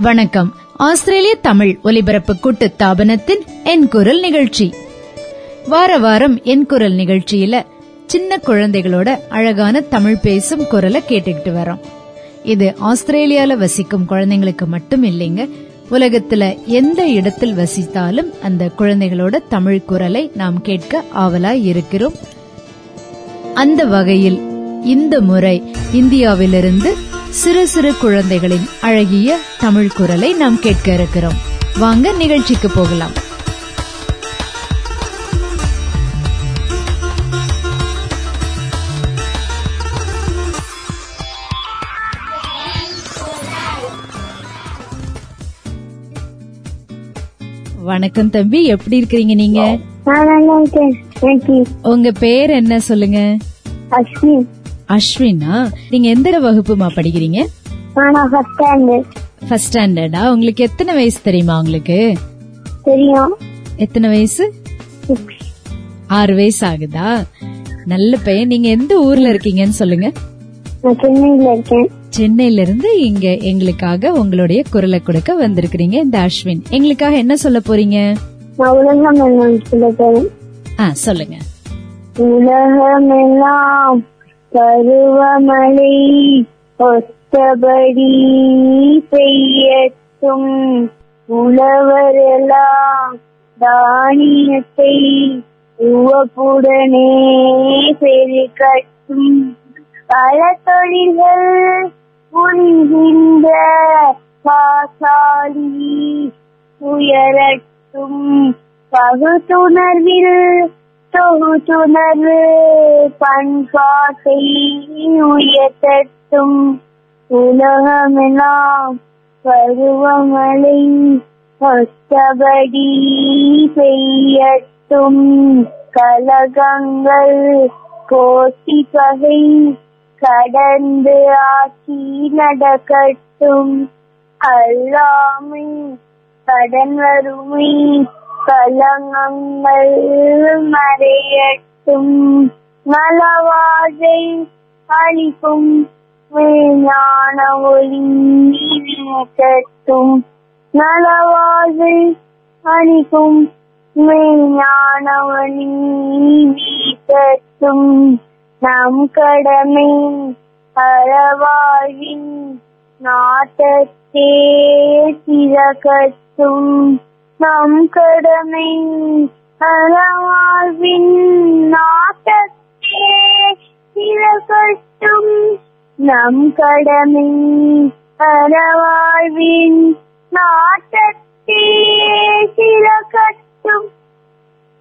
வணக்கம். ஆஸ்திரேலிய தமிழ் ஒலிபரப்பு கூட்டு தாபனத்தின் என் குரல் நிகழ்ச்சி. வார வாரம் என் குரல் நிகழ்ச்சியில சின்ன குழந்தைகளோட அழகான தமிழ் பேசும் குரலை கேட்டுக்கிட்டு வரோம். இது ஆஸ்திரேலியால வசிக்கும் குழந்தைங்களுக்கு மட்டும் இல்லைங்க உலகத்துல எந்த இடத்தில் வசித்தாலும் அந்த குழந்தைகளோட தமிழ் குரலை நாம் கேட்க ஆவலாய் இருக்கிறோம். அந்த வகையில் இந்த முறை இந்தியாவிலிருந்து சிறு சிறு குழந்தைகளின் அழகிய தமிழ் குரலை நாம் கேட்க இருக்கிறோம். வாங்க நிகழ்ச்சிக்கு போகலாம். வணக்கம் தம்பி எப்படி இருக்கிறீங்க நீங்க? உங்க பேர் என்ன சொல்லுங்க? அஸ்வின். அஸ்வினா நீங்க எந்த வகுப்புமா படிக்கிறீங்க? ஃபர்ஸ்ட் ஸ்டாண்டர்ட் உங்களுக்கு எத்தனை வயசு தெரியுமா உங்களுக்கு? தெரியும். எத்தனை வயசு. ஆறு வயசு ஆகுதா? நல்ல பையன். நீங்க எந்த ஊர்ல இருக்கீங்கன்னு சொல்லுங்க. சென்னையில இருந்து இங்க எங்களுக்காக உங்களுடைய குரலை கொடுக்க வந்திருக்கிறீங்க இந்த அஸ்வின். எங்களுக்காக என்ன சொல்ல போறீங்க? சொல்லுங்க. உலகமெல்லாம் பருவமழை ஒத்தபடி பெய்யட்டும். உழவரெல்லாம் தானியத்தை உவப்புடனே பெருக்கட்டும். பல தொழில்கள் புரிகின்ற பாசாலி உயரட்டும். பகுத்துணர்வில் தொகுத்துணர்வு பண்பாட்டை உயர்த்தட்டும் உலகமெல்லாம் பருவமழை ஒத்தபடி பெய்யட்டும். கலகங்கள் கோட்டி பகை கடந்து ஆக்கி நடக்கட்டும். அல்லாமை கடன் வறுமை கலங்கங்கள் மறையட்டும். நலவாழ்வை அளிக்கும் ஞான ஒளி வீசட்டும் நலவாழ்வை அளிக்கும் ஞான ஒளி வீசட்டும் நம் கடமை அறவாழ்வின் நாட்டத்தே சிறக்கட்டும் நம் கடமை அறவாழ்வின் நாட்டத்தே இழக்கட்டும் நம் கடமை அறவாழ்வின் நாட்டத்தே இழக்கட்டும்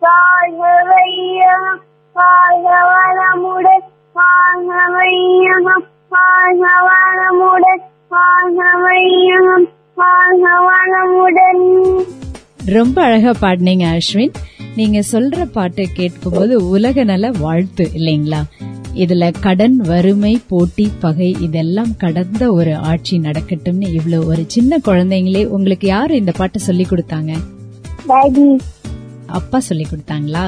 வாழ்க வையம் வாழ்க வளமுடன் வாழ்க வையகம் வாழ்க வளமுடன் வாழ்க வையகம் வாழ்க வளமுடன் ரொம்ப அழகா பாடினீங்க அஸ்வின். நீங்க சொல்ற பாட்டை கேட்கும்போது உலக நல வாழ்த்து இல்லைங்களா? இதுல கடன் வறுமை போட்டி பகை இதெல்லாம் கடந்த ஒரு ஆட்சி நடக்கட்டும்னு இவ்வளவு ஒரு சின்ன குழந்தைங்களே உங்களுக்கு யாரு இந்த பாட்டை சொல்லி கொடுத்தாங்க? அப்பா சொல்லி கொடுத்தாங்களா?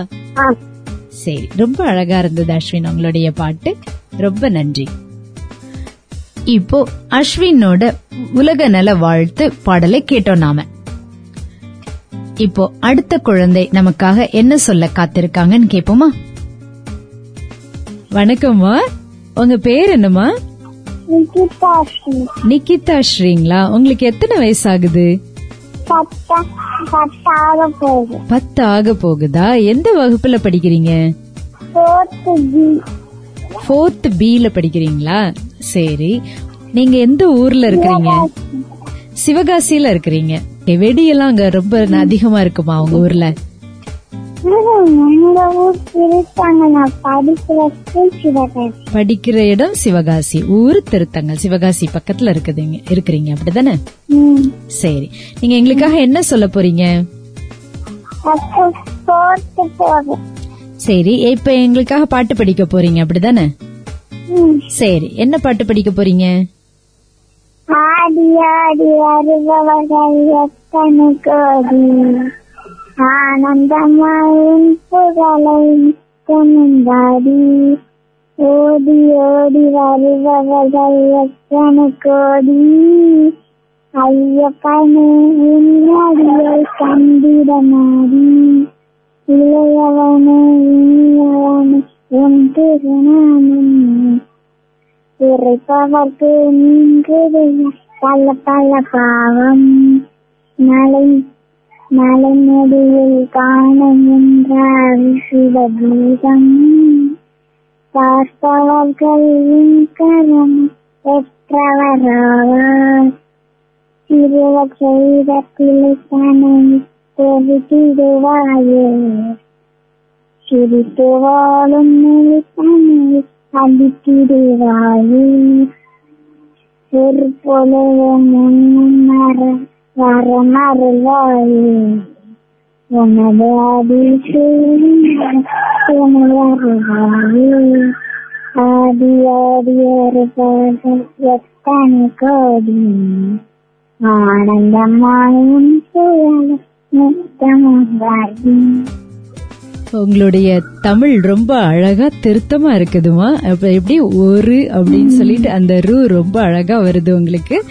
சரி ரொம்ப அழகா இருந்தது அஸ்வின் உங்களுடைய பாட்டு. ரொம்ப நன்றி. இப்போ அஸ்வினோட உலக நல வாழ்த்து பாடலை கேட்டோம் நாம. இப்போ அடுத்த குழந்தை நமக்காக என்ன சொல்ல காத்திருக்காங்கன்னு கேப்போமா? வணக்கம்மா. உங்க பேர் என்னம்மா? நிகிதா ஸ்ரீ. நிகிதா ஸ்ரீங்களா? உங்களுக்கு எத்தனை வயசு ஆகுது பத்தா ஆக போகுதா. எந்த வகுப்புல படிக்கிறீங்க? ஃபோர்த்து பி ஃபோர்த் பில படிக்கிறீங்களா? சரி. நீங்க எந்த ஊர்ல இருக்கிறீங்க? சிவகாசியில இருக்கிறீங்க. Okay, வெடியெல்லாம் அங்க ரொம்ப அதிகமா இருக்குமா உங்க ஊர்ல? படிக்கிற இடம் சிவகாசி. ஊர் திருத்தங்கல் சிவகாசி பக்கத்துல இருக்குதுங்க இருக்கிறீங்க. அப்படிதானே? சரி. நீங்க எங்களுக்காக என்ன சொல்ல போறீங்க? சரி. இப்ப எங்களுக்காக பாட்டு படிக்க போறீங்க. அப்படிதானே? சரி. என்ன பாட்டு படிக்க போறீங்க? ஆடி ஆடி வருபவர்கள் எத்தனை கோடி ஆனந்தமாயின் புகழை கொண்டாடி ஓடி ஓடி வருபவர்கள் எத்தனை கோடி ஐயப்பனே விண்ணடியை கண்டிட மாறி. இளையவனே இனியவனே என் திருநாமம். இறைப்பவர்க்கு நீங்குதைய பல பல பாவம் மலை மலை நடுவில் காணுகின்றார் சிவபூதம் பார்ப்பவர்கள் கரம் பெற்றவராவார். சிறுவ செய்த பிள்ளைத்தனை தெரிவிடுவாயே சிரித்து வாழும் நிலைத்தனை அளித்திடுவாயே செருப்பொழுது முன்னும் உனது அதிசயவாயே ஆதி ஆதி ஒரு எத்தனை கோடி? ஆனந்தமாயும் நித்தமும் உங்களுடைய தமிழ் ரொம்ப அழகா திருத்தமா இருக்குதுமா? அப்ப எப்படி ஒரு அப்படின்னு சொல்லிட்டு அந்த ரூ ரொம்ப அழகா வருது உங்களுக்கு.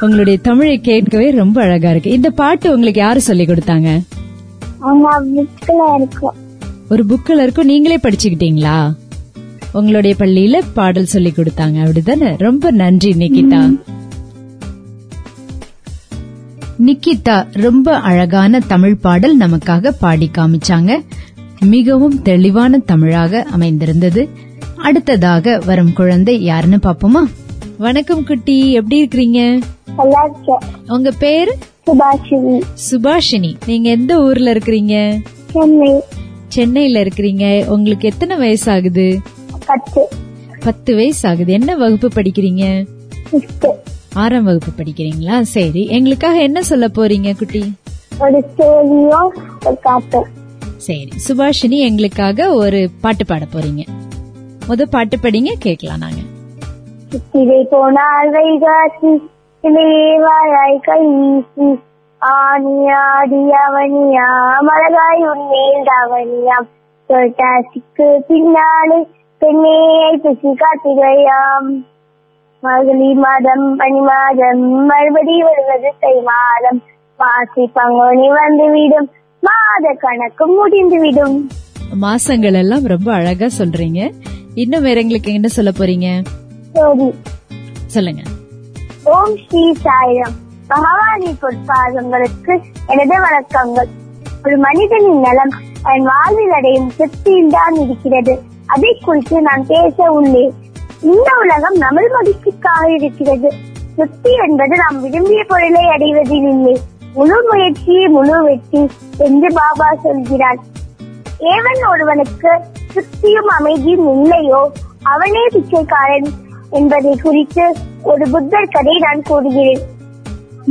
உங்களுடைய தமிழை கேட்கவே ரொம்ப அழகா இருக்கு. இந்த பாட்டு உங்களுக்கு யாரு சொல்லி கொடுத்தாங்க? புக்ல ஒரு புக்கில் இருக்கும். நீங்களே படிச்சுக்கிட்டீங்களா? உங்களுடைய பள்ளியில பாடல் சொல்லி கொடுத்தாங்க. அப்படிதானே? ரொம்ப நன்றி நிக்கிதா. நிக்கிதா ரொம்ப அழகான தமிழ் பாடல் நமக்காக பாடி காமிச்சாங்க. மிகவும் தெளிவான தமிழாக அமைந்திருந்தது. அடுத்ததாக வரும் குழந்தை யாருன்னு பாப்போமா வணக்கம் குட்டி எப்படி இருக்கிறீங்க? உங்க பேரு? சுபாஷினி. சுபாஷினி. நீங்க எந்த ஊர்ல இருக்கிறீங்க? சென்னை. சென்னையில இருக்கிறீங்க. உங்களுக்கு எத்தனை வயசு ஆகுது பத்து வயசு ஆகுது என்ன வகுப்பு படிக்கிறீங்க? ஆறாம் வகுப்பு படிக்கிறீங்களா? சரி. எங்களுக்காக என்ன சொல்ல போறீங்க குட்டி? ஒரு ஸ்டோரியும் ஒரு காட்டும் சரி சுபாஷினி எங்களுக்காக ஒரு பாட்டு பாட போறீங்க. முத பாட்டு படிங்க கேட்கலாம் நாங்க. சித்திரை போனால் வைகாசி இளையவாய் கைசி ஆனியாடி அவனியா மலகாய் உன்மேல் தவனியாம் தொட்டாசிக்கு பின்னாலே பெண்ணேயை பிசி காத்திரையாம் மகளி மாதம் பனி மாதம் மறுபடி வருவது தை மாதம். மாசி பங்குனி வந்துவிடும் மாத கணக்கும் முடிந்துவிடும். மாசங்கள் எல்லாம் ரொம்ப அழகா சொல்றீங்க. இன்னும் வேற எங்களுக்கு என்ன சொல்ல போறீங்க? சரி. சொல்லுங்க. ஓம் ஸ்ரீ சாயிரம். பகவானி பொற்பாதங்களுக்கு எனது வணக்கங்கள். ஒரு மனிதனின் நலம் அவன் வாழ்வில் அடையும் திருப்தியில் தான் இருக்கிறது. அதை குறித்து நான் பேச உள்ளேன். இந்த உலகம் நமது மகிழ்ச்சிக்காக இருக்கிறது. திருப்தி என்பது நாம் விரும்பிய பொருளை அடைவதில் இல்லை. முழு முயற்சி முழு வெற்றி என்று பாபா சொல்கிறார். ஏவன் ஒருவனுக்கு திருப்தியும் அமைதியும் இல்லையோ அவனே பிச்சைக்காரன் என்பதை குறித்து ஒரு புத்தர் கதை நான் கூறுகிறேன்.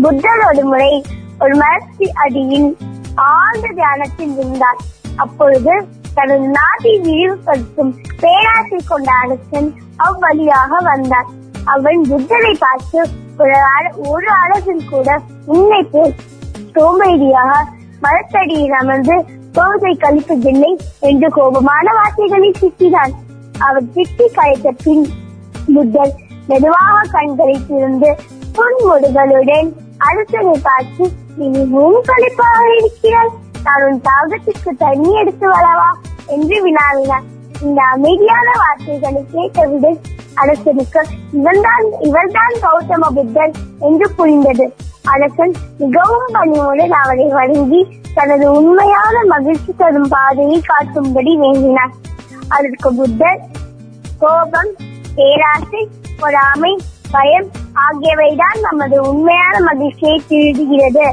புத்தர் ஒரு முறை ஒரு மரத்தி அடியில் ஆழ்ந்த தியானத்தில் இருந்தார். அப்பொழுது தனது நாட்டை விரிவுபடுத்தும் பேராசை கொண்ட அரசன் அவ்வழியாக வந்தார் அவன் புத்தரை பார்த்து ஒரு அழ- ஒரு அழகன் கூட உன்னை போல் சோம்பேறியாக மரத்தடியில் அமர்ந்து பொழுதை கழிப்பதில்லை என்று கோபமான வார்த்தைகளை திட்டினான் அவர் திட்டி கழித்த பின் புத்தர் மெதுவாக கண்களை திறந்து புன்முடுகளுடன் அரசனை பார்த்து நீ மிகவும் கழிப்பாக இருக்கிறாய். நான் உன் தாகத்திற்கு தண்ணி எடுத்து வரவா? என்று வினாவினார் இந்த அமைதியான வார்த்தைகளை கேட்டவுடன் அரசனுக்கு இவன்தான் இவர்தான் கௌதம புத்தர் என்று புரிந்தது. அரசன் மிகவும் பணிவுடன் அவரை வணங்கி தனது உண்மையான மகிழ்ச்சி தரும் பாதையை காட்டும்படி வேண்டினார் அதற்கு புத்தர் கோபம் பேராசை பொறாமை பயம் ஆகியவைதான் நமது உண்மையான மகிழ்ச்சியை திருடுகிறது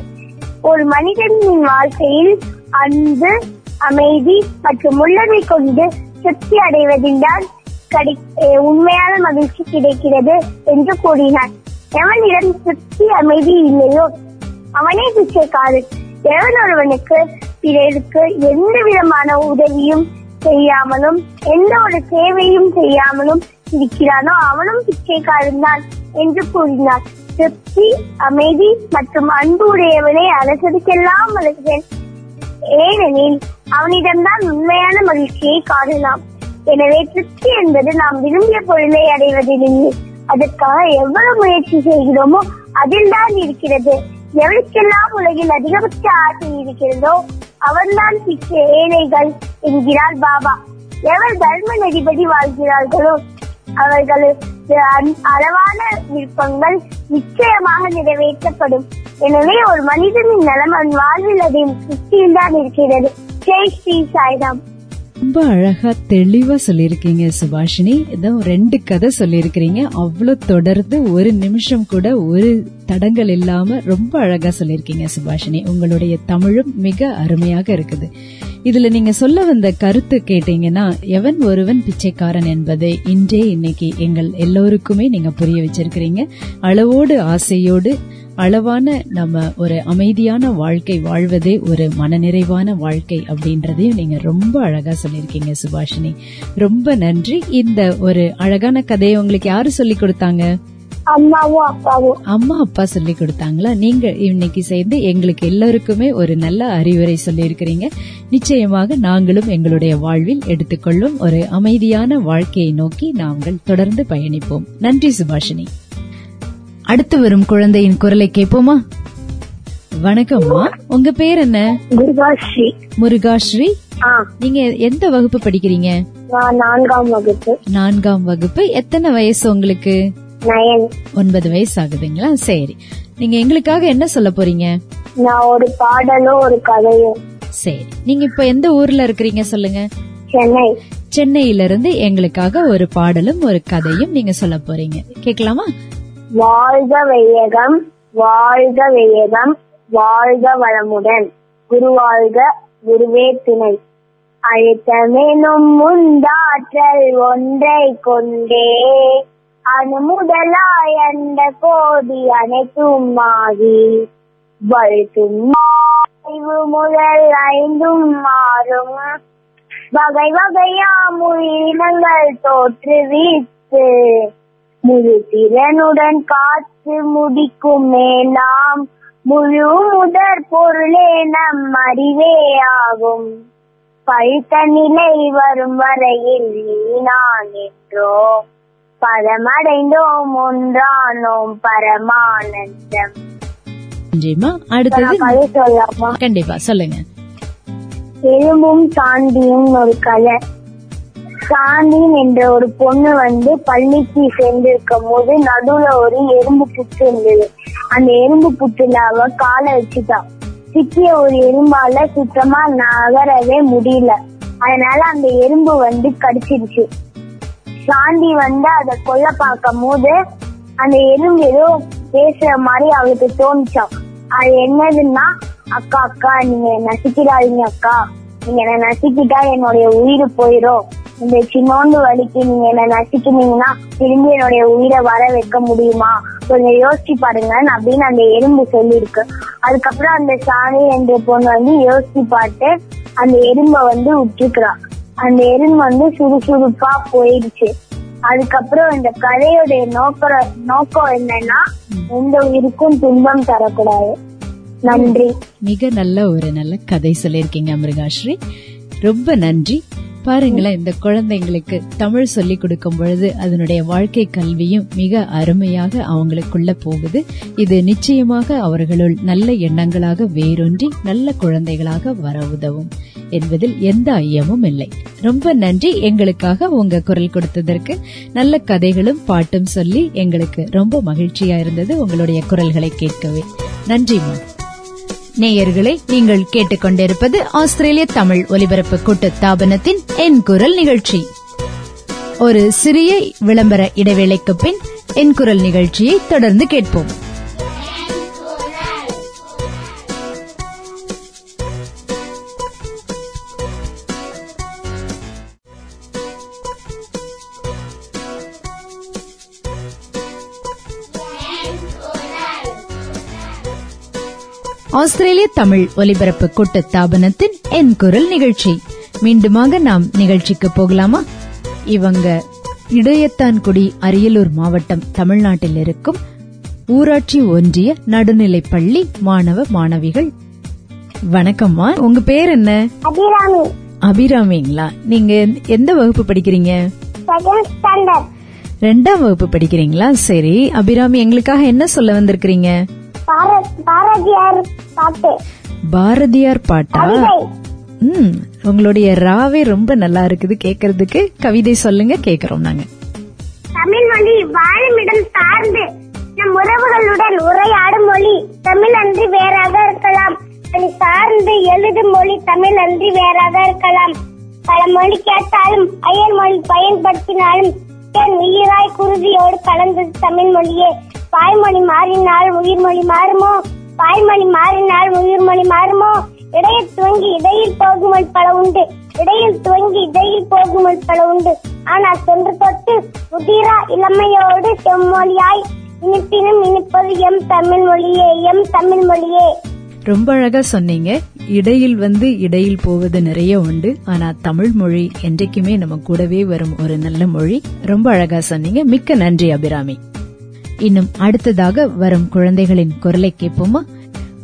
ஒரு மனிதனின் வாழ்க்கையில் அன்பு அமைதி மற்றும் உள்ளதை கொண்டு திருப்தி அடைவதில்தான் தான் உண்மையான மகிழ்ச்சி கிடைக்கிறது என்று கூறினார். எவனிடம் திருப்தி அமைதி இல்லையோ அவனே பிச்சைக்காரன். எவன் ஒருவனுக்கு பிறருக்கு எந்த விதமான உதவியும் செய்யாமலும் எந்த ஒரு சேவையும் செய்யாமலும் இருக்கிறானோ அவனும் பிச்சைக்காரன் தான் என்று கூறினார். திருப்தி அமைதி மற்றும் அன்பு உடையவனை அரசருக்கெல்லாம் வளர்கிறேன் ஏனெனில் அவனிடம்தான் உண்மையான மகிழ்ச்சியை காணலாம். எனவே திருப்தி என்பது நாம் விரும்பிய பொருளை அடைவதில்லை அதற்காக எவ்வளவு முயற்சி செய்கிறோமோ அதில்தான் இருக்கிறது. எவருக்கெல்லாம் உலகில் அதிகபட்ச ஆசை இருக்கிறதோ அவன்தான் பிச்சை ஏழைகள் என்கிறார் பாபா. எவர் தர்ம நெறிபடி வாழ்கிறார்களோ? அவர்களுக்கு அளவான விருப்பங்கள் நிச்சயமாக நிறைவேற்றப்படும். எனவே ஒரு மனிதனின் நலம் அவன் வாழ்வில் அதையும் சுற்றியில் தான் இருக்கிறது. ஜெய் ஸ்ரீ சாய்ராம். ரொம்ப அழகா தெளிவா சொல்லியிருக்கீங்க சுபாஷினி. ஏதோ ரெண்டு கதை சொல்லியிருக்கிறீங்க. அவ்வளவு தொடர்ந்து ஒரு நிமிஷம் கூட ஒரு தடங்கள் இல்லாம ரொம்ப அழகா சொல்லியிருக்கீங்க சுபாஷினி. உங்களுடைய தமிழும் மிக அருமையாக இருக்குது. இதுல நீங்க சொல்ல வந்த கருத்து கேட்டீங்கன்னா எவன் ஒருவன் பிச்சைக்காரன் என்பதை இன்றே இன்னைக்கு எங்கள் எல்லோருக்குமே நீங்க புரிய வச்சிருக்கிறீங்க. அளவோடு ஆசையோடு அளவான நம்ம ஒரு அமைதியான வாழ்க்கை வாழ்வதே ஒரு மனநிறைவான வாழ்க்கை அப்படின்றதையும் நீங்க ரொம்ப அழகா சொல்லியிருக்கீங்க சுபாஷினி. ரொம்ப நன்றி. இந்த ஒரு அழகான கதையை உங்களுக்கு யாரு சொல்லி கொடுத்தாங்க? அம்மாவும் அப்பாவும். அம்மா அப்பா சொல்லி கொடுத்தாங்களா? நீங்க இன்னைக்கு சேர்ந்து எங்களுக்கு எல்லாருக்குமே ஒரு நல்ல அறிவுரை சொல்லி இருக்கிறீங்க நிச்சயமாக நாங்களும் எங்களுடைய வாழ்வில் எடுத்துக்கொள்ளும் ஒரு அமைதியான வாழ்க்கையை நோக்கி நாங்கள் தொடர்ந்து பயணிப்போம். நன்றி சுபாஷினி. அடுத்து வரும் குழந்தையின் குரலை கேட்போமா? வணக்கம்மா உங்க பேர் என்ன? முருகாஸ்ரீ? ஆ. நீங்க எந்த வகுப்பு படிக்கிறீங்க? நான் நான்காம் வகுப்பு. நான்காம் வகுப்பு. எத்தனை வயசு உங்களுக்கு? ஒன்பது வயசு ஆகுதுங்களா? சரி. நீங்க எங்களுக்காக என்ன சொல்ல போறீங்க? நான் ஒரு பாடலும் ஒரு கதையும். சரி. நீங்க இப்ப எந்த ஊர்ல இருக்கிறீங்க சொல்லுங்க? சென்னை. சென்னையில இருந்து எங்களுக்காக ஒரு பாடலும் ஒரு கதையும் நீங்க சொல்ல போறீங்க. கேட்கலாமா? வாழ்க வையகம் வாழ்க வையகம் வாழ்க வளமுடன். குருவாழ்க குருவே துணை. அழுத்தமெனும் முந்தாற்றல் ஒன்றை கொண்டே. அணு முதலாய் அந்த கோடி அனைத்தும் ஆகி வழுத்தும் அறிவு முதல் ஐந்தும் மாறும். வகை வகையாம் உயிரினங்கள் தோற்றுவித்து முழு திறனுடன் காத்து முடிக்கும் மேலாம். முழு முதற் பொருளே நம் அறிவே ஆகும். பழுத்த நிலை வரும் வரையில் நீ நான் என்றோ பதமடைந்தோம் ஒன்றானோம் பரமானந்தம் அடுத்தது கண்டிப்பா சொல்லுங்க. எறும்பும் சாந்தியும் ஒரு கதை சாந்தின் என்ற ஒரு பொண்ணு வந்து பள்ளிக்கு சேர்ந்திருக்கும் போது நடுவுல ஒரு எறும்பு புத்து இருந்தது. அந்த எறும்பு புத்துல அவ காலை வச்சுட்டா. சிக்கிய ஒரு எறும்பால சுத்தமா நகரவே முடியல. அதனால அந்த எறும்பு வந்து கடிச்சிருச்சு. சாந்தி வந்து அதை கொல்ல பார்க்கும் போது அந்த எறும்பு ஏதோ பேசுற மாதிரி அவளுக்கு தோணுச்சான் அது என்னதுன்னா அக்கா அக்கா நீங்க நசிக்கிறாதீங்க அக்கா. நீங்க என்ன நசிக்கிட்டா என்னுடைய உயிர் போயிரும். இந்த சின்னோண்டு வலிக்கு நீங்க என்ன நசிக்கினீங்கன்னா திரும்பி என்னுடைய உயிரை வர வைக்க முடியுமா? கொஞ்சம் யோசிச்சு பாருங்க அப்படின்னு அந்த எறும்பு சொல்லியிருக்கு அதுக்கப்புறம் அந்த சாணி என்ற பொண்ணு வந்து யோசிச்சு பார்த்து அந்த எறும்பை வந்து விட்டுருக்குறா அந்த எறும்பு வந்து சுறுசுறுப்பா போயிடுச்சு. அதுக்கப்புறம் இந்த கதையுடைய நோக்க நோக்கம் என்னன்னா எந்த உயிருக்கும் துன்பம் தரக்கூடாது. நன்றி. மிக நல்ல ஒரு நல்ல கதை சொல்லியிருக்கீங்க மிருகாஸ்ரீ ரொம்ப நன்றி. பாருங்களேன் இந்த குழந்தைங்களுக்கு தமிழ் சொல்லி கொடுக்கும் பொழுது அதனுடைய வாழ்க்கை கல்வியும் மிக அருமையாக அவங்களுக்குள்ள போகுது. இது நிச்சயமாக அவர்களுள் நல்ல எண்ணங்களாக வேரூன்றி நல்ல குழந்தைகளாக வர உதவும் என்பதில் எந்த ஐயமும் இல்லை. ரொம்ப நன்றி எங்களுக்காக உங்க குரல் கொடுத்ததற்கு. நல்ல கதைகளும் பாட்டும் சொல்லி எங்களுக்கு ரொம்ப மகிழ்ச்சியா இருந்தது உங்களுடைய குரல்களை கேட்கவே. நன்றிமா நேயர்களை நீங்கள் கேட்டுக்கொண்டிருப்பது ஆஸ்திரேலிய தமிழ் ஒலிபரப்பு கூட்டுத்தாபனத்தின் என் குரல் நிகழ்ச்சி. ஒரு சிறிய விளம்பர இடைவேளைக்கு பின் என் குரல் நிகழ்ச்சியை தொடர்ந்து கேட்போம். ஆஸ்திரேலிய தமிழ் ஒலிபரப்பு கூட்டுத்தாபனத்தின் என் குரல் நிகழ்ச்சி. மீண்டுமாக நாம் நிகழ்ச்சிக்கு போகலாமா? இவங்க இடையத்தான்குடி அரியலூர் மாவட்டம் தமிழ்நாட்டில் இருக்கும் ஊராட்சி ஒன்றிய நடுநிலைப் பள்ளி மாணவ மாணவிகள். வணக்கம்மா உங்க பேர் என்ன? அபிராமி. அபிராமிங்களா? நீங்க எந்த வகுப்பு படிக்கிறீங்க? ரெண்டாம் வகுப்பு படிக்கிறீங்களா? சரி அபிராமி எங்களுக்காக என்ன சொல்ல வந்திருக்கிறீங்க? பாரதியார் பாட்டு. பாரதியார் பாட்டா? ம் உங்களுடைய ராவே ரொம்ப நல்லா இருக்குது கேக்குறதுக்கு. கவிதை சொல்லுங்க கேக்குறோம் நாங்க. தமிழ் மொழி வாழுமிடம் சார்ந்து நம் உறவுகளுடன் உரையாடும் மொழி தமிழ் அன்றி வேறாக இருக்கலாம். அதை சார்ந்து எழுதும் மொழி தமிழ் அன்றி வேறாக இருக்கலாம். பல மொழி கேட்டாலும் அயல் மொழி பயன்படுத்தினாலும் என் உயிராய் குருதியோடு கலந்தது தமிழ் மொழியே. பாய்மொழி மாறினால் உயிர்மொழி மாறுமோ? பாய்மொழி மாறினால் உயிர்மொழி மாறுமோ? இடையில் துவங்கி இடையில் போகுமல் பல உண்டு. இடையில் துவங்கி இடையில் போகுமல் பல உண்டு. ஆனால் சென்று தொட்டு முதிரா இளமையோடு செம்மொழியாய் இனிப்பினும் இனிப்பது எம் தமிழ் மொழியே எம் தமிழ் மொழியே. ரொம்ப அழகா சொன்னீங்க. இடையில் வந்து இடையில் போவது நிறைய உண்டு. ஆனா தமிழ் மொழி என்றைக்குமே நம்ம கூடவே வரும் ஒரு நல்ல மொழி. ரொம்ப அழகா சொன்னீங்க. மிக்க நன்றி அபிராமி. இன்னும் அடுத்ததாக வரும் குழந்தைகளின் குரலை கேட்போமா?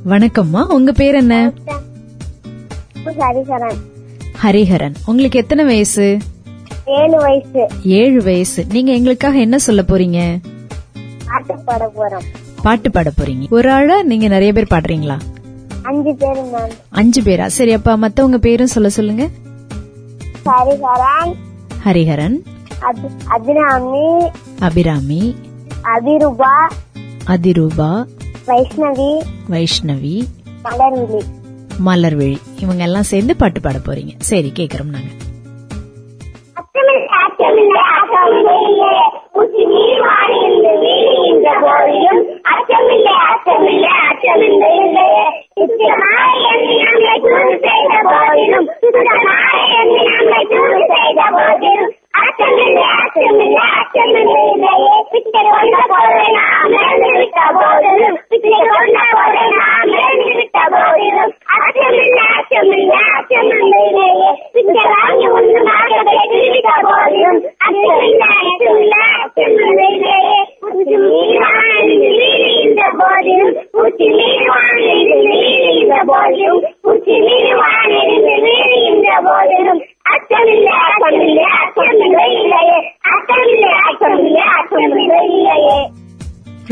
வணக்கம்மா உங்க பேர் என்ன? ஹரிஹரன். உங்களுக்கு எத்தனை வயசு? ஏழு வயசு. ஏழு வயசு. நீங்க எங்களுக்காக என்ன சொல்ல போறீங்க? பாட்டு பாட போறோம். பாட்டு பாட போறீங்க. ஒரு ஆளா? நீங்க நிறைய பேர் பாடுறீங்களா? அஞ்சு பேரு அஞ்சு பேரா? சரி அப்பா மத்தவங்க பேரும் சொல்ல சொல்லுங்க. ஹரிஹரன். அபி- அபிராமி. அபிராமி. அபிருபா அதிரூபா வைஷ்ணவி வைஷ்ணவி மலர்விழி. மலர்விழி. இவங்க எல்லாம் சேர்ந்து பாட்டு பாட போறீங்க. சரி கேக்குறோம் நாங்க. அச்சமில்லை அச்சமில்லை இல்லையே தூது செய்த போதிலும் தூது செய்த போதிலும் அச்சமில்லை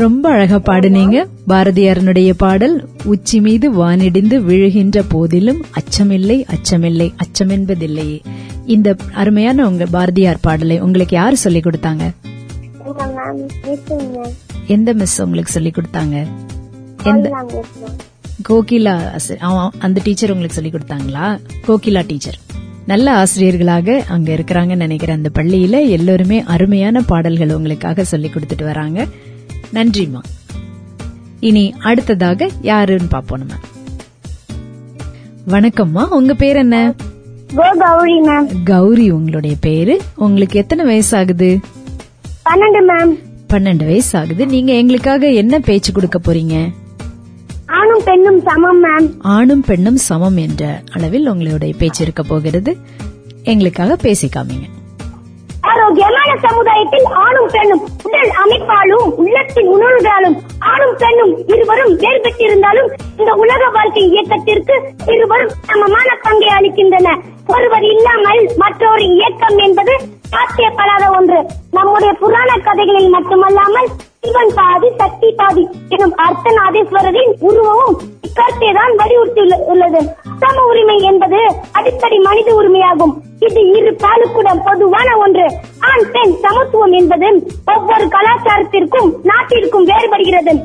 ரொம்ப அழகா பாடுனீங்க. பாரதியாரனுடைய பாடல் உச்சி மீது வானிடிந்து விழுகின்ற போதிலும் அச்சமில்லை அச்சமில்லை அச்சமென்பதில்லையே. இந்த அருமையான உங்க பாரதியார் பாடலை உங்களுக்கு யாரு சொல்லி கொடுத்தாங்க? எந்த மிஸ் உங்களுக்கு சொல்லி கொடுத்தாங்க? எந்த கோகிலா அந்த டீச்சர் உங்களுக்கு சொல்லி கொடுத்தாங்களா? கோகிலா டீச்சர் நல்ல ஆசிரியர்களாக அங்க இருக்கிறாங்கன்னு நினைக்கிறேன். அந்த பள்ளியில எல்லோருமே அருமையான பாடல்கள் உங்களுக்காக சொல்லி கொடுத்துட்டு வராங்க. நன்றிம்மா. இனி அடுத்ததாக யாருன்னு பாப்போம் நம்ம. வணக்கம்மா உங்க பேர் என்ன? கௌரி மேம் கௌரி உங்களுடைய பேரு? உங்களுக்கு எத்தனை வயசு ஆகுது பன்னெண்டு மேம் பன்னெண்டு வயசு ஆகுது நீங்க எங்களுக்காக என்ன பேச்சு கொடுக்க போறீங்க? ஆணும் பெண்ணும் சமம் மேம் ஆணும் பெண்ணும் சமம் என்ற அளவில் உங்களுடைய பேச்சு இருக்க போகிறது. எங்களுக்காக பேசி காமிங்க சமுதாயத்தில் ஆணும் பெண்ணும் உடல் அமைப்பாலும் உள்ளத்தின் உணர்வுகளாலும் ஆணும் பெண்ணும் இருவரும் வேறுபட்டிருந்தாலும் இந்த உலக வாழ்க்கை இயக்கத்திற்கு இருவரும் சமமான பங்கை அளிக்கின்றன. ஒருவர் இல்லாமல் மற்றொரு இயக்கம் என்பது சாத்தியப்படாத ஒன்று. நம்முடைய புராண கதைகளில் மட்டுமல்லாமல் சிவன் பாதி சக்தி பாதி எனும் அர்த்தநாதேஸ்வரரின் உருவமும் இக்கருத்தை தான் வலியுறுத்தி உள்ளது. சம உரிமை என்பது அடிப்படை மனித உரிமையாகும். இது இரு பாலுக்குடன் பொதுவான ஒன்று. ஆண் பெண் சமத்துவம் என்பது ஒவ்வொரு கலாச்சாரத்திற்கும் நாட்டிற்கும் வேறுபடுகிறது.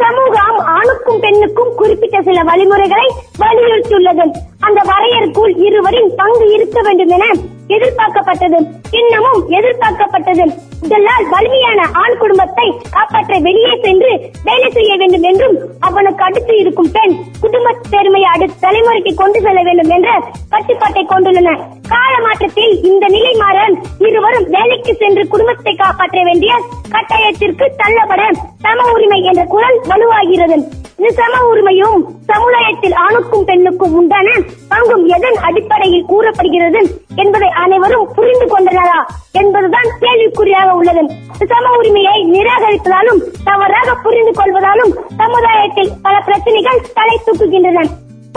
சமூகம் ஆணுக்கும் பெண்ணுக்கும் குறிப்பிட்ட சில வழிமுறைகளை வலியுறுத்தியுள்ளது. அந்த வரையறுக்குள் இருவரின் பங்கு இருக்க வேண்டும் என எதிர்பார்க்கப்பட்டது. இன்னமும் எதிர்பார்க்கப்பட்டது. இதனால் வலிமையான ஆண் குடும்பத்தை காப்பாற்ற வெளியே சென்று வேலை செய்ய வேண்டும் என்றும் அவனுக்கு அடுத்து இருக்கும் பெண் குடும்ப பெருமையை அடுத்த தலைமுறைக்கு கொண்டு செல்ல வேண்டும் என்ற கட்டுப்பாட்டை கொண்டுள்ளன. கால மாற்றத்தில் இந்த நிலை மாற இருவரும் வேலைக்கு சென்று குடும்பத்தை காப்பாற்ற வேண்டிய கட்டாயத்திற்கு தள்ளப்பட சம உரிமை என்ற குரல் வலுவாகிறது. இது சம உரிமையும் சமுதாயத்தில் ஆணுக்கும் பெண்ணுக்கும் உண்டான பங்கும் எதன் அடிப்படையில் கூறப்படுகிறது என்பதை அனைவரும் புரிந்து கொண்டனர் என்பதுதான் கேள்விக்குறியாக உள்ளது சம உரிமையை நிராகரிப்பதாலும் தவறாக புரிந்து கொள்வதாலும் சமுதாயத்தில் பல பிரச்சனைகள் தலை தூக்குகின்றன.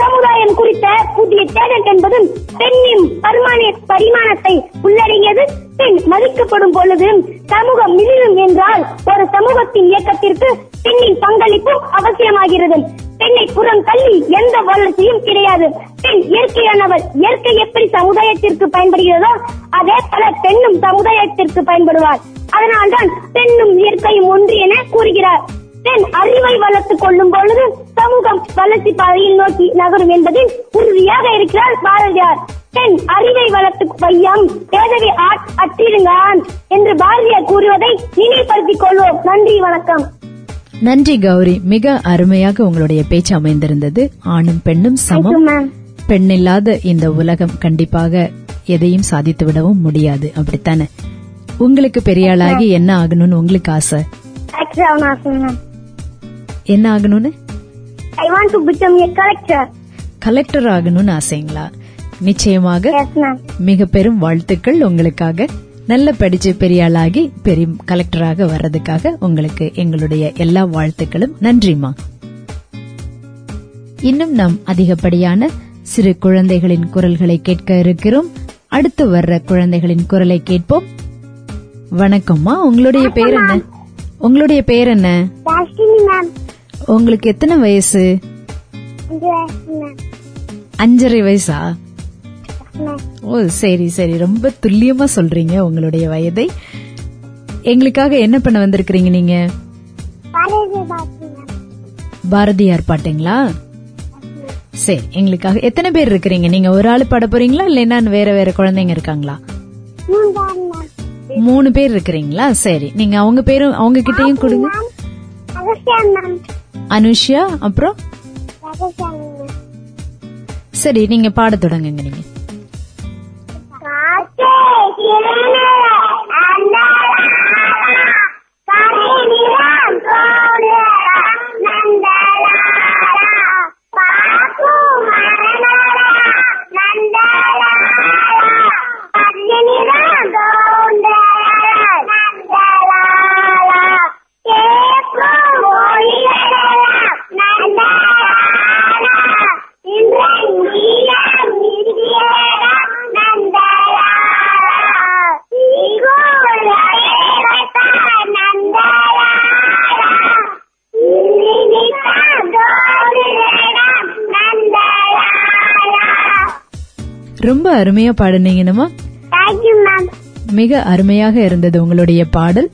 சமுதாயம் குறித்த புதிய தேடல் என்பது பெண்ணின் பரிமாண பரிமாணத்தை உள்ளடங்கியது பெண் மதிக்கப்படும் பொழுது சமூகம் மிளிரும் என்றால் ஒரு சமூகத்தின் இயக்கத்திற்கு பெண்ணின் பங்களிப்பும் அவசியமாகிறது. பெண்ணை புறம் தள்ளி எந்த வளர்ச்சியும் கிடையாது. பெண் இயற்கையானவர் இயற்கை எப்படி சமுதாயத்திற்கு பயன்படுகிறதோ அதே போல பெண்ணும் சமுதாயத்திற்கு பயன்படுவார் அதனால்தான் பெண்ணும் இயற்கையும் ஒன்று என கூறுகிறார். பெண் அறிவை வளர்த்துக் கொள்ளும் பொழுது சமூகம் வளர்ச்சி பாதையில் நோக்கி நகரும் என்பதில் உறுதியாக இருக்கிறார் பாரதியார். பெண் அறிவை வளர்த்து வையம். பேதவை அற்றிடுங்கான் என்று பாரதியார் கூறுவதை நினைவுபடுத்திக் கொள்வோம். நன்றி வணக்கம். நன்றி கௌரி. மிக அருமையாக உங்களுடைய பேச்சு அமைந்திருந்தது. ஆணும் பெண்ணும் சமம். மேம் பெண் இல்லாத இந்த உலகம் கண்டிப்பாக எதையும் சாதித்து விடவும் முடியாது. அப்படித்தானே? உங்களுக்கு பெரிய ஆளாகி என்ன ஆகணும்னு உங்களுக்கு ஆசை? என்ன ஆகணும்னு I want to become a collector collector ஆகணும்னு ஆசைங்களா? நிச்சயமாக மிக பெரும் வாழ்த்துக்கள் உங்களுக்காக. நல்ல படிச்சு பெரிய ஆளாகி பெரிய கலெக்டராக வர்றதுக்காக உங்களுக்கு எங்களுடைய எல்லா வாழ்த்துக்களும். நன்றிமா இன்னும் நாம் அதிகப்படியான சிறு குழந்தைகளின் குரல்களை கேட்க இருக்கிறோம். அடுத்து வர்ற குழந்தைகளின் குரலை கேட்போம். வணக்கம்மா உங்களுடைய பேர் என்ன? உங்களுடைய பேர் என்ன? உங்களுக்கு எத்தனை வயசு? அஞ்சரை வயசா? ஓ சரி சரி. ரொம்ப துல்லியமா சொல்றீங்க உங்களுடைய வயதை. எங்களுக்காக என்ன பண்ண வந்திருக்கிறீங்க நீங்க? பாரதி பாரதியார் பாட்டுங்களா? சரி எங்களுக்காக எத்தனை பேர் இருக்கிறீங்க? நீங்க ஒரு ஆள் பாட போறீங்களா? இல்லைன்னா வேற வேற குழந்தைங்க இருக்காங்களா? மூணு பேர் இருக்கிறீங்களா? சரி நீங்க அவங்க பேரும் அவங்க கிட்டயும் கொடுங்க. அனுஷ்யா அப்புறம் ரகசியா மேம் சரி நீங்க பாட தொடங்குங்க நீங்க காற்றே சிறந்த ரொம்ப அருமையா பாடுனீங்கன்னமா மிக அருமையாக இருந்தது உங்களுடைய பாடல்.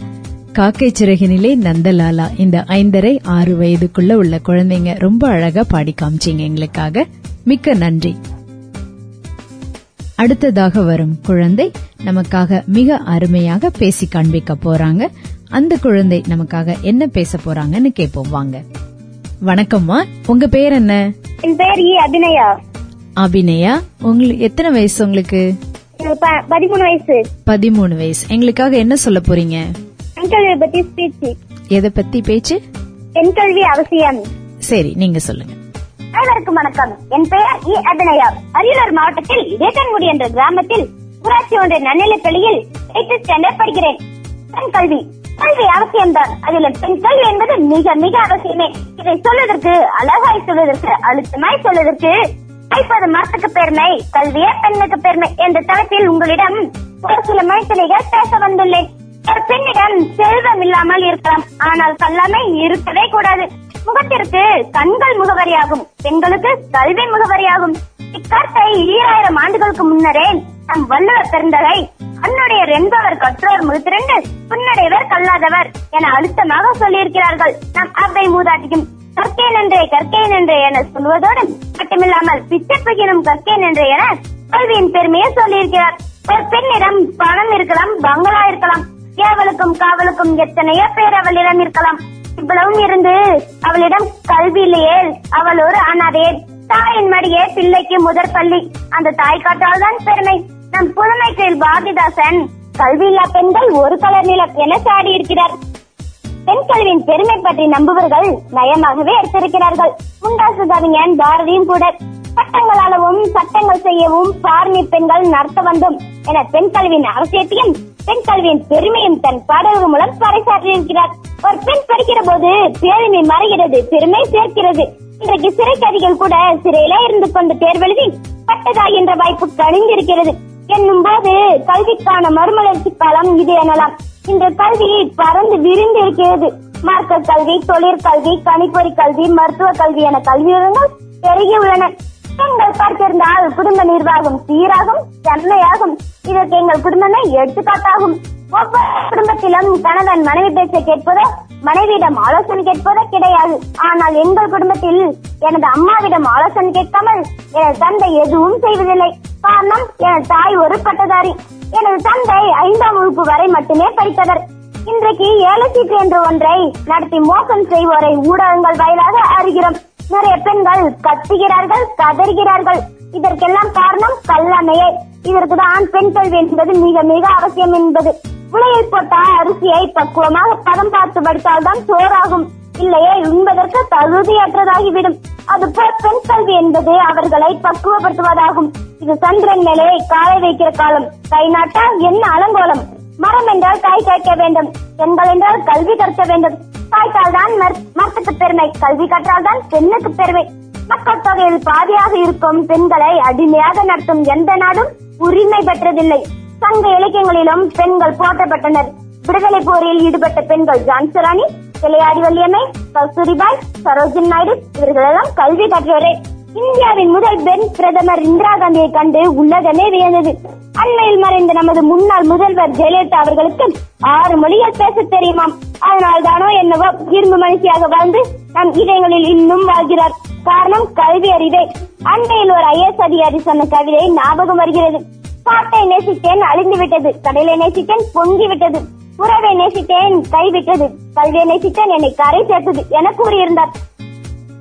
காக்கை சிறகினிலே நந்தலாலா இந்த ஐந்தரை ஆறு வயதுக்குள்ள உள்ள குழந்தைங்க ரொம்ப அழகா பாடி காமிச்சீங்க எங்களுக்காக. மிக்க நன்றி. அடுத்ததாக வரும் குழந்தை நமக்காக மிக அருமையாக பேசி காண்பிக்க போறாங்க. அந்த குழந்தை நமக்காக என்ன பேச போறாங்கன்னு கேட்போம் வாங்க. வணக்கம்மா. உங்க பேர் என்ன? என் பேர் அபிநயா. அபிநயா உங்களுக்கு எத்தனை வயசு உங்களுக்கு? பதிமூணு வயசு. பதிமூணு வயசு. எங்களுக்காக என்ன சொல்ல போறீங்க? பத்தி ஸ்பீச் எதை பத்தி பேச்சு? பெண் கல்வி அவசியம். சரி நீங்க சொல்லுங்க. அனைவருக்கும் வணக்கம். என் பெயர் இ. அபிநயா. அரியலூர் மாவட்டத்தில் வேட்டன்குடி என்ற கிராமத்தில் ஊராட்சி ஒன்றிய நன்னிலைப் பள்ளியில் எயித்து ஸ்டாண்டர்ட் படிக்கிறேன். பெண் கல்வி. கல்வி அவசியம்தான். அதில் பெண் கல்வி என்பது மிக மிக அவசியமே. இதை சொல்வதற்கு அழகாய் சொல்வதற்கு அழுத்தமாய் சொல்வதற்கு ஐப்பது மாசத்துக்கு பெருமை கல்வியே பெண்ணுக்கு பெருமை என்ற தளத்தில் உங்களிடம் ஒரு சில மனிதனைகள் பேச வந்துள்ளேன். ஒரு பெண்ணிடம் செல்வம் இல்லாமல் இருக்கலாம் ஆனால் கல்லாமை இருக்கவே கூடாது. முகத்திற்கு கண்கள் முகவரியாகும் பெண்களுக்கு கல்வி முகவரியாகும். இக்கருத்தை ஈராயிரம் ஆண்டுகளுக்கு முன்னரே நம் வள்ளுவர் பிறந்ததை அன்னுடைய என்பவர் கற்றோர் முழுத்திரண்டு புன்னடைவர் கல்லாதவர் என அழுத்தமாக சொல்லியிருக்கிறார்கள். நம் அவ்வை மூதாட்டியும் கற்கே நன்றே கற்கே நன்றே என சொல்வதோடு மட்டுமில்லாமல் பிச்சை கற்கே நன்றே என கல்வியின் பெருமையை சொல்லியிருக்கிறார். ஒரு பெண்ணிடம் பணம் இருக்கலாம் பங்களா இருக்கலாம் ஏவலுக்கும் காவலுக்கும் எத்தனையோ பேர் அவளிடம் இருக்கலாம். இவ்வளவும் இருந்து அவளிடம் கல்வி இல்லையே அவள் ஒரு அனாதையே தாயின் மடியே பிள்ளைக்கு முதற் பள்ளி. அந்த தாய் காட்டால் தான் பெருமை. நம் புதுமைக்கையில் பாரதிதாசன் கல்வியில்லா பெண்கள் ஒரு கலர் நிலம் என சாடி இருக்கிறார் பெண் கல்வியின் பெருமை பற்றி நம்புவர்கள் நயமாகவே எடுத்திருக்கிறார்கள். முண்டாசு கவிஞன் பாரதியும் கூட சட்டங்களாலவும் சட்டங்கள் செய்யவும் பார்மி பெண்கள் நடத்த வந்தோம் என பெண் கல்வியின் அவசியத்தையும் பெண் கல்வியின் பெருமையும் தன் பாடல்கள் மூலம் பறைசாற்றியிருக்கிறார். ஒரு பெண் படிக்கிற போது பேருமை மறைகிறது பெருமை சேர்க்கிறது. இன்றைக்கு சிறை கைதிகள் கூட சிறையிலே இருந்து கொண்டு தேர்வெழுதி பட்டதாகின்ற வாய்ப்பு கணிந்திருக்கிறது என்னும் போது கல்விக்கான மறுமலர்ச்சி காலம் இது எனலாம். இந்த கல்வி பறந்து விரிந்து இருக்கிறது மார்க்க கல்வி தொழிற்கல்வி கணிப்பொறி கல்வி மருத்துவ கல்வி என கல்வியிடங்கள் பெருகி உள்ளன. பெண்கள் பார்த்திருந்தால் குடும்ப நிர்வாகம் சீராகும் செம்மையாகும். இதற்கு எங்கள் குடும்பமே எடுத்துக்காட்டாகும். ஒவ்வொரு குடும்பத்திலும் கணவன் மனைவி பேச்சை கேட்பதோ மனைவியிடம் ஆலோசனை கேட்பதே கிடையாது. ஆனால் எங்கள் குடும்பத்தில் எனது அம்மாவிடம் ஆலோசனை கேட்காமல் எனது தந்தை எதுவும் செய்வதில்லை. காரணம் எனது தாய் ஒரு பட்டதாரி. எனது தந்தை ஐந்தாம் வகுப்பு வரை மட்டுமே படித்தவர். இன்றைக்கு ஏழை சீட்டு என்ற ஒன்றை நடத்தி மோசம் செய்வோரை ஊடகங்கள் வாயிலாக அறிகிறோம். நிறைய பெண்கள் கத்துகிறார்கள் கதறுகிறார்கள். இதற்கெல்லாம் காரணம் கல்லாமையே இதற்கு தான் பெண் கல்வி என்பது மிக மிக அவசியம் என்பது. உலையில் போட்ட அரிசியை பக்குவமாக பதம் பார்த்து படித்தால்தான் சோறாகும். இல்லையே உண்பதற்கு தகுதியற்றதாகிவிடும். அதுபோல் பெண் கல்வி என்பது அவர்களை பக்குவப்படுத்துவதாகும். இது சந்திரன் மேலே காலை வைக்கிற காலம். கை நாட்டா என்ன அலங்கோலம்? மரம் என்றால் காய் காய்க்க வேண்டும். பெண்கள் என்றால் கல்வி கற்க வேண்டும். காய்த்தால் தான் மரத்துக்கு பெருமை. கல்வி கற்றால் தான் பெண்ணுக்கு பெருமை. மக்கள் தொகையில் பாதியாக இருக்கும் பெண்களை அடிமையாக நடத்தும் எந்த நாடும் உரிமை பெற்றதில்லை. சங்க இலக்கியங்களிலும் பெண்கள் போற்றப்பட்டனர். விடுதலை போரில் ஈடுபட்ட பெண்கள் ஜான்சராணி விளையாடி வல்லியம்மை கஸ்தூரிபாய் சரோஜின் நாயுடு இவர்களெல்லாம் கல்வி கற்றவரே. இந்தியாவின் முதல் பெண் பிரதமர் இந்திரா காந்தியை கண்டு உலகமே வியந்தது. அண்மையில் மறைந்த நமது முன்னாள் முதல்வர் ஜெயலலிதா அவர்களுக்கு ஆறு மொழிகள் பேச தெரியுமாம். அதனால் தானோ என்னவோ இரும்பு மனுஷியாக வாழ்ந்து நம் இதயங்களில் இன்னும் வாழ்கிறார். காரணம் கல்வி அறிவே. அண்மையில் ஒரு ஐஎஸ் அதிகாரி சொன்ன கவிதை ஞாபகம் வருகிறது. பாட்டை நேசித்தேன் அழிந்து விட்டது. கடலை நேசித்தேன் பொங்கி விட்டது. உறவை நேசித்தேன் கைவிட்டது கல்வியை நேசித்தேன் என்னை கரை சேர்த்தது என கூறியிருந்தார்.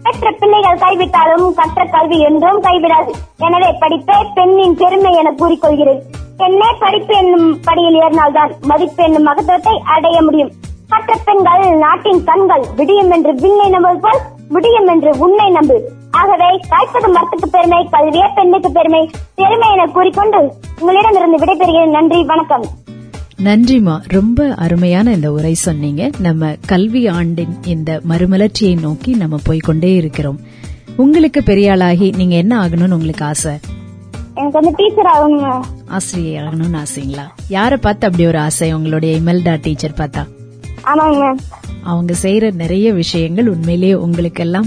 பெற்ற பிள்ளைகள் கைவிட்டாலும் கற்ற கல்வி என்றும் கைவிடாது. எனவே படிப்பே பெண்ணின் பெருமை என கூறிக்கொள்கிறேன். பெண்ணே படிப்பு என்னும் படியில் ஏறினால்தான் மதிப்பு என்னும் மகத்துவத்தை அடைய முடியும். மற்ற பெண்கள் நாட்டின் கண்கள் விடியும் என்று விண்ணை நம்புவது போல் விடியும் என்று உன்னை நம்பு. ஆகவே காய்ப்பது மரத்துக்கு பெருமை கல்வியே பெண்ணுக்கு பெருமை. பெருமை என கூறிக்கொண்டு உங்களிடமிருந்து விடைபெறுகிறேன். நன்றி வணக்கம். நன்றிமா ரொம்ப அருமையான இந்த உரை சொன்னீங்க. நம்ம கல்வி ஆண்டின் இந்த மறுமலர்ச்சியை நோக்கி நம்ம போய்கொண்டே இருக்கிறோம். உங்களுக்கு பெரிய ஆளாகி நீங்க என்ன ஆகணும்னு உங்களுக்கு ஆசை? எனக்கு வந்து டீச்சர் ஆகணும் ஆசிரியை ஆகணும்னு ஆசைங்களா? யார பார்த்து அப்படி ஒரு ஆசை? உங்களுடைய இமெல்டா டீச்சர் பார்த்தா? ஆமாங்க. அவங்க செய்யற நிறைய விஷயங்கள் உண்மையிலேயே உங்களுக்கெல்லாம்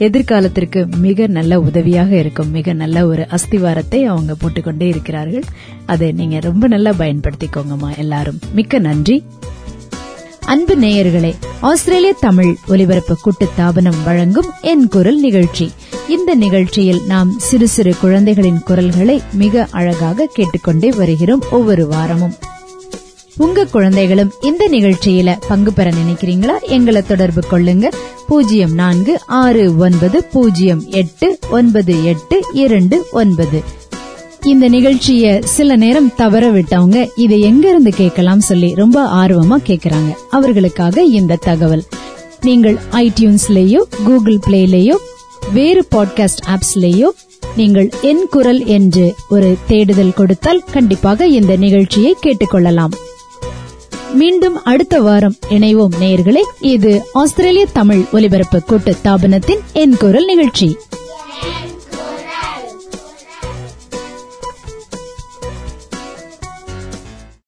எதிர்காலத்திற்கு மிக நல்ல உதவியாக இருக்கும். மிக நல்ல ஒரு அஸ்திவாரத்தை அவங்க போட்டுக்கொண்டே இருக்கிறார்கள். அதை நீங்க ரொம்ப நல்லா பயன்படுத்திக்கோங்கம்மா எல்லாரும். மிக்க நன்றி. அன்பு நேயர்களே ஆஸ்திரேலிய தமிழ் ஒலிபரப்பு கூட்டு தாபனம் வழங்கும் என் குரல் நிகழ்ச்சி. இந்த நிகழ்ச்சியில் நாம் சிறு சிறு குழந்தைகளின் குரல்களை மிக அழகாக கேட்டுக்கொண்டே வருகிறோம் ஒவ்வொரு வாரமும். உங்க குழந்தைகளும் இந்த நிகழ்ச்சியில பங்கு பெற நினைக்கிறீங்களா? எங்களை தொடர்பு கொள்ளுங்க. பூஜ்ஜியம் நான்கு ஆறு ஒன்பது பூஜ்ஜியம் எட்டு ஒன்பது எட்டு இரண்டு ஒன்பது. இந்த நிகழ்ச்சிய சில நேரம் தவற விட்டவங்க இதை எங்க இருந்து கேட்கலாம் சொல்லி ரொம்ப ஆர்வமா கேக்குறாங்க. அவர்களுக்காக இந்த தகவல். நீங்கள் ஐடியூன்ஸ்லயோ கூகுள் பிளேலயோ வேறு பாட்காஸ்ட் ஆப்ஸ்லயோ நீங்கள் என் குரல் என்று ஒரு தேடுதல் கொடுத்தால் கண்டிப்பாக இந்த நிகழ்ச்சியை கேட்டுக்கொள்ளலாம். மீண்டும் அடுத்த வாரம் இணைவோம் நேயர்களே. இது ஆஸ்திரேலிய தமிழ் ஒலிபரப்பு கூட்டு தாபனத்தின் என் குரல் நிகழ்ச்சி.